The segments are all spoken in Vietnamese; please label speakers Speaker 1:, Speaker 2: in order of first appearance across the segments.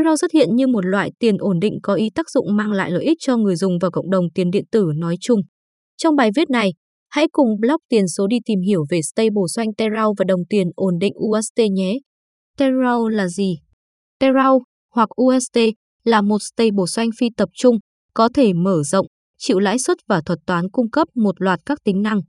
Speaker 1: Terra xuất hiện như một loại tiền ổn định có ý tác dụng mang lại lợi ích cho người dùng và cộng đồng tiền điện tử nói chung. Trong bài viết này, hãy cùng blog tiền số đi tìm hiểu về stablecoin Terra và đồng tiền ổn định UST nhé. Terra là gì? Terra hoặc UST là một stablecoin phi tập trung, có thể mở rộng, chịu lãi suất và thuật toán cung cấp một loạt các tính năng.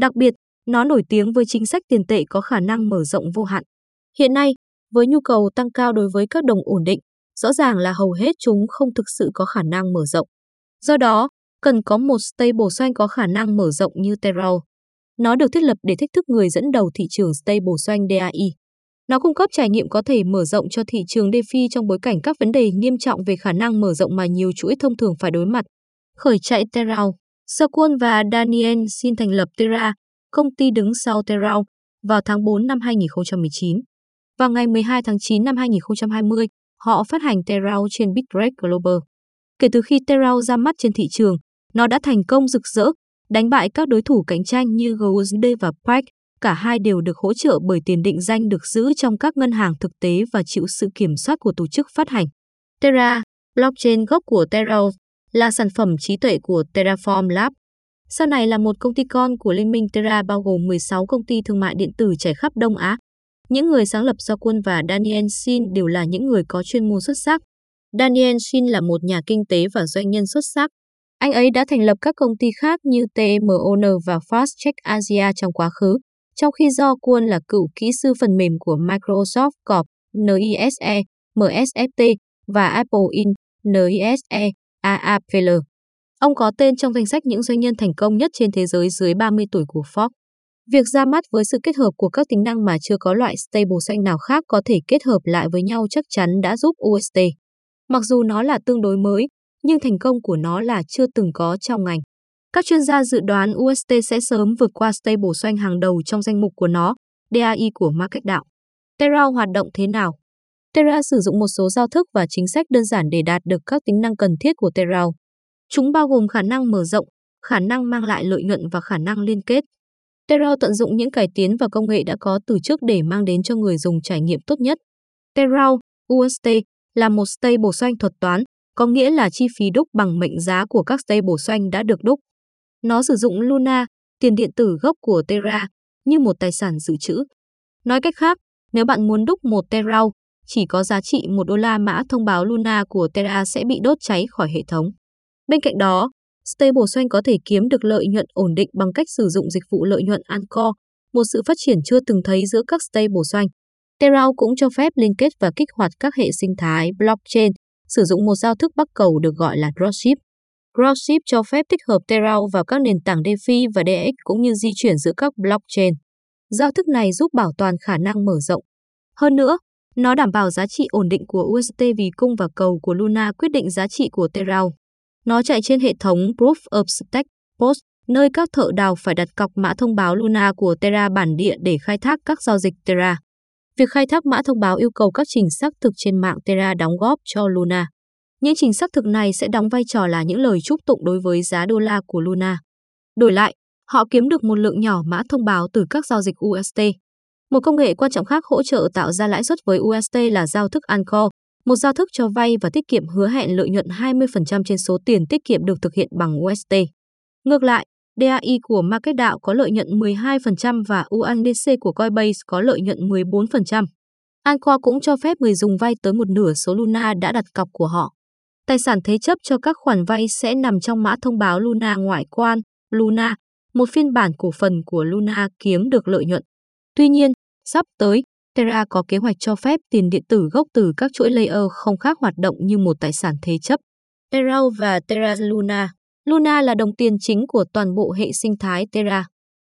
Speaker 1: Đặc biệt, nó nổi tiếng với chính sách tiền tệ có khả năng mở rộng vô hạn. Hiện nay, với nhu cầu tăng cao đối với các đồng ổn định, rõ ràng là hầu hết chúng không thực sự có khả năng mở rộng. Do đó, cần có một stablecoin có khả năng mở rộng như Terra. Nó được thiết lập để thách thức người dẫn đầu thị trường stablecoin DAI. Nó cung cấp trải nghiệm có thể mở rộng cho thị trường DeFi trong bối cảnh các vấn đề nghiêm trọng về khả năng mở rộng mà nhiều chuỗi thông thường phải đối mặt. Khởi chạy Terra Sokun và Daniel xin thành lập Terra, công ty đứng sau Terra, vào tháng 4 năm 2019. Vào ngày 12 tháng 9 năm 2020, họ phát hành Terra trên Bitrex Global. Kể từ khi Terra ra mắt trên thị trường, nó đã thành công rực rỡ, đánh bại các đối thủ cạnh tranh như GUSD và Pike. Cả hai đều được hỗ trợ bởi tiền định danh được giữ trong các ngân hàng thực tế và chịu sự kiểm soát của tổ chức phát hành. Terra, blockchain gốc của Terra, là sản phẩm trí tuệ của Terraform Lab. Sau này là một công ty con của Liên minh Terra bao gồm 16 công ty thương mại điện tử trải khắp Đông Á. Những người sáng lập Do Quân và Daniel Shin đều là những người có chuyên môn xuất sắc. Daniel Shin là một nhà kinh tế và doanh nhân xuất sắc. Anh ấy đã thành lập các công ty khác như TMON và Fast Check Asia trong quá khứ, trong khi Do Quân là cựu kỹ sư phần mềm của Microsoft Corp, NISE, MSFT và Apple Inc. NISE, AAPL. Ông có tên trong danh sách những doanh nhân thành công nhất trên thế giới dưới 30 tuổi của Forbes. Việc ra mắt với sự kết hợp của các tính năng mà chưa có loại stablecoin nào khác có thể kết hợp lại với nhau chắc chắn đã giúp UST. Mặc dù nó là tương đối mới, nhưng thành công của nó là chưa từng có trong ngành. Các chuyên gia dự đoán UST sẽ sớm vượt qua stablecoin hàng đầu trong danh mục của nó, DAI của Market đạo. Terra hoạt động thế nào? Terra sử dụng một số giao thức và chính sách đơn giản để đạt được các tính năng cần thiết của Terra. Chúng bao gồm khả năng mở rộng, khả năng mang lại lợi nhuận và khả năng liên kết. Terra tận dụng những cải tiến và công nghệ đã có từ trước để mang đến cho người dùng trải nghiệm tốt nhất. Terra, UST, là một stablecoin thuật toán, có nghĩa là chi phí đúc bằng mệnh giá của các stablecoin đã được đúc. Nó sử dụng Luna, tiền điện tử gốc của Terra, như một tài sản dự trữ. Nói cách khác, nếu bạn muốn đúc một Terra, chỉ có giá trị 1 đô la mã thông báo Luna của Terra sẽ bị đốt cháy khỏi hệ thống. Bên cạnh đó, stablecoin có thể kiếm được lợi nhuận ổn định bằng cách sử dụng dịch vụ lợi nhuận Anchor, một sự phát triển chưa từng thấy giữa các stablecoin. Terra cũng cho phép liên kết và kích hoạt các hệ sinh thái blockchain, sử dụng một giao thức bắc cầu được gọi là dropship. Dropship cho phép tích hợp Terra vào các nền tảng DeFi và DX cũng như di chuyển giữa các blockchain. Giao thức này giúp bảo toàn khả năng mở rộng. Hơn nữa, nó đảm bảo giá trị ổn định của UST vì cung và cầu của Luna quyết định giá trị của Terra. Nó chạy trên hệ thống Proof of Stake POS, nơi các thợ đào phải đặt cọc mã thông báo Luna của Terra bản địa để khai thác các giao dịch Terra. Việc khai thác mã thông báo yêu cầu các trình xác thực trên mạng Terra đóng góp cho Luna. Những trình xác thực này sẽ đóng vai trò là những lời chúc tụng đối với giá đô la của Luna. Đổi lại, họ kiếm được một lượng nhỏ mã thông báo từ các giao dịch UST. Một công nghệ quan trọng khác hỗ trợ tạo ra lãi suất với UST là giao thức Anchor, một giao thức cho vay và tiết kiệm hứa hẹn lợi nhuận 20% trên số tiền tiết kiệm được thực hiện bằng UST. Ngược lại, DAI của Market đạo có lợi nhuận 12% và USDC của Coinbase có lợi nhuận 14%. Anchor cũng cho phép người dùng vay tới một nửa số Luna đã đặt cọc của họ. Tài sản thế chấp cho các khoản vay sẽ nằm trong mã thông báo Luna ngoại quan, Luna, một phiên bản cổ phần của Luna kiếm được lợi nhuận. Tuy nhiên, sắp tới, Terra có kế hoạch cho phép tiền điện tử gốc từ các chuỗi layer không khác hoạt động như một tài sản thế chấp. Terra và Terra Luna Luna là đồng tiền chính của toàn bộ hệ sinh thái Terra.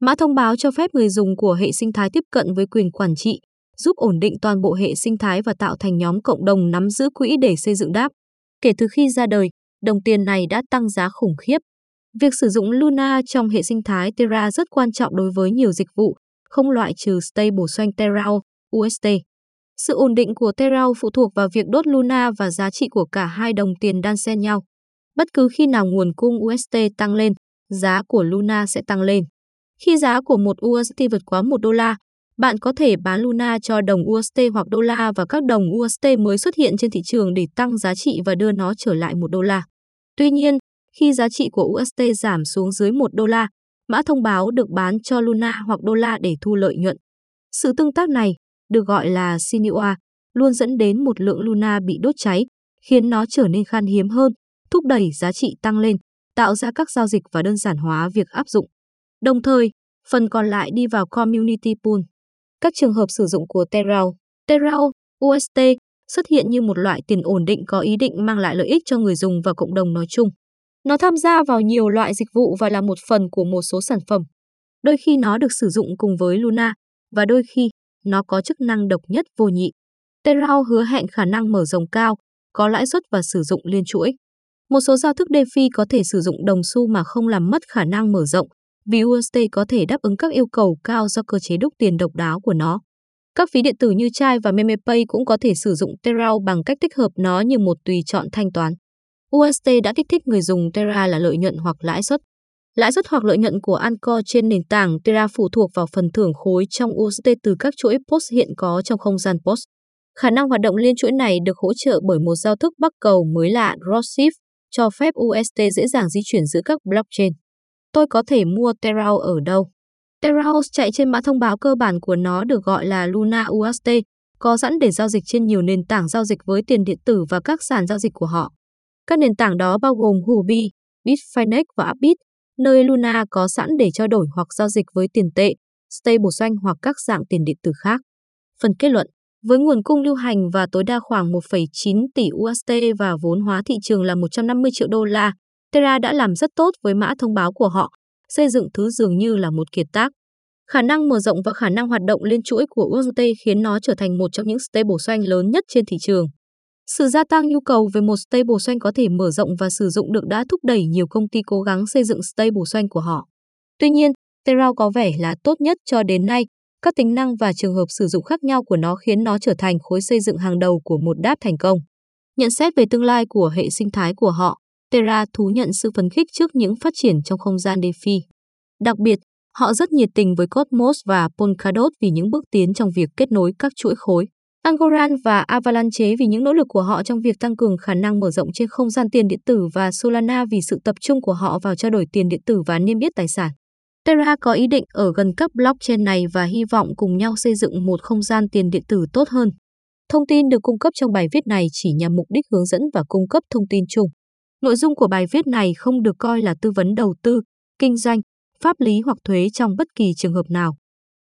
Speaker 1: Mã thông báo cho phép người dùng của hệ sinh thái tiếp cận với quyền quản trị, giúp ổn định toàn bộ hệ sinh thái và tạo thành nhóm cộng đồng nắm giữ quỹ để xây dựng đáp. Kể từ khi ra đời, đồng tiền này đã tăng giá khủng khiếp. Việc sử dụng Luna trong hệ sinh thái Terra rất quan trọng đối với nhiều dịch vụ, không loại trừ stablecoin Terra, USD. Sự ổn định của Terra phụ thuộc vào việc đốt Luna và giá trị của cả hai đồng tiền đan xen nhau. Bất cứ khi nào nguồn cung USD tăng lên, giá của Luna sẽ tăng lên. Khi giá của một USD vượt quá 1 đô la, bạn có thể bán Luna cho đồng USD hoặc đô la và các đồng USD mới xuất hiện trên thị trường để tăng giá trị và đưa nó trở lại một đô la. Tuy nhiên, khi giá trị của USD giảm xuống dưới 1 đô la, mã thông báo được bán cho Luna hoặc đô la để thu lợi nhuận. Sự tương tác này, được gọi là Sinua, luôn dẫn đến một lượng Luna bị đốt cháy, khiến nó trở nên khan hiếm hơn, thúc đẩy giá trị tăng lên, tạo ra các giao dịch và đơn giản hóa việc áp dụng. Đồng thời, phần còn lại đi vào Community Pool. Các trường hợp sử dụng của Terrao, Terrao, UST xuất hiện như một loại tiền ổn định có ý định mang lại lợi ích cho người dùng và cộng đồng nói chung. Nó tham gia vào nhiều loại dịch vụ và là một phần của một số sản phẩm. Đôi khi nó được sử dụng cùng với Luna và đôi khi nó có chức năng độc nhất vô nhị. Terrao hứa hẹn khả năng mở rộng cao, có lãi suất và sử dụng liên chuỗi. Một số giao thức DeFi có thể sử dụng đồng xu mà không làm mất khả năng mở rộng, vì UST có thể đáp ứng các yêu cầu cao do cơ chế đúc tiền độc đáo của nó. Các phí điện tử như Chai và MemePay cũng có thể sử dụng Terra bằng cách tích hợp nó như một tùy chọn thanh toán. UST đã kích thích người dùng Terra là lợi nhuận hoặc lãi suất. Lãi suất hoặc lợi nhuận của Anchor trên nền tảng Terra phụ thuộc vào phần thưởng khối trong USD từ các chuỗi POS hiện có trong không gian POS. Khả năng hoạt động liên chuỗi này được hỗ trợ bởi một giao thức bắc cầu mới lạ rossif cho phép ust dễ dàng di chuyển giữa các blockchain. Tôi có thể mua Terra ở đâu? Terra chạy trên mã thông báo cơ bản của nó được gọi là Luna ust có sẵn để giao dịch trên nhiều nền tảng giao dịch với tiền điện tử và các sàn giao dịch của họ. Các nền tảng đó bao gồm Huobi, Bitfinex và Upbit, nơi Luna có sẵn để trao đổi hoặc giao dịch với tiền tệ, stablecoin hoặc các dạng tiền điện tử khác. Phần kết luận với nguồn cung lưu hành và tối đa khoảng 1,9 tỷ USD và vốn hóa thị trường là 150 triệu đô la, Terra đã làm rất tốt với mã thông báo của họ, xây dựng thứ dường như là một kiệt tác. Khả năng mở rộng và khả năng hoạt động liên chuỗi của USDT khiến nó trở thành một trong những stablecoin lớn nhất trên thị trường. Sự gia tăng nhu cầu về một stablecoin có thể mở rộng và sử dụng được đã thúc đẩy nhiều công ty cố gắng xây dựng stablecoin của họ. Tuy nhiên, Terra có vẻ là tốt nhất cho đến nay. Các tính năng và trường hợp sử dụng khác nhau của nó khiến nó trở thành khối xây dựng hàng đầu của một đáp thành công. Nhận xét về tương lai của hệ sinh thái của họ, Terra thú nhận sự phấn khích trước những phát triển trong không gian DeFi. Đặc biệt, họ rất nhiệt tình với Cosmos và Polkadot vì những bước tiến trong việc kết nối các chuỗi khối. Algorand và Avalanche vì những nỗ lực của họ trong việc tăng cường khả năng mở rộng trên không gian tiền điện tử và Solana vì sự tập trung của họ vào trao đổi tiền điện tử và niêm yết tài sản. Terra có ý định ở gần các blockchain này và hy vọng cùng nhau xây dựng một không gian tiền điện tử tốt hơn. Thông tin được cung cấp trong bài viết này chỉ nhằm mục đích hướng dẫn và cung cấp thông tin chung. Nội dung của bài viết này không được coi là tư vấn đầu tư, kinh doanh, pháp lý hoặc thuế trong bất kỳ trường hợp nào.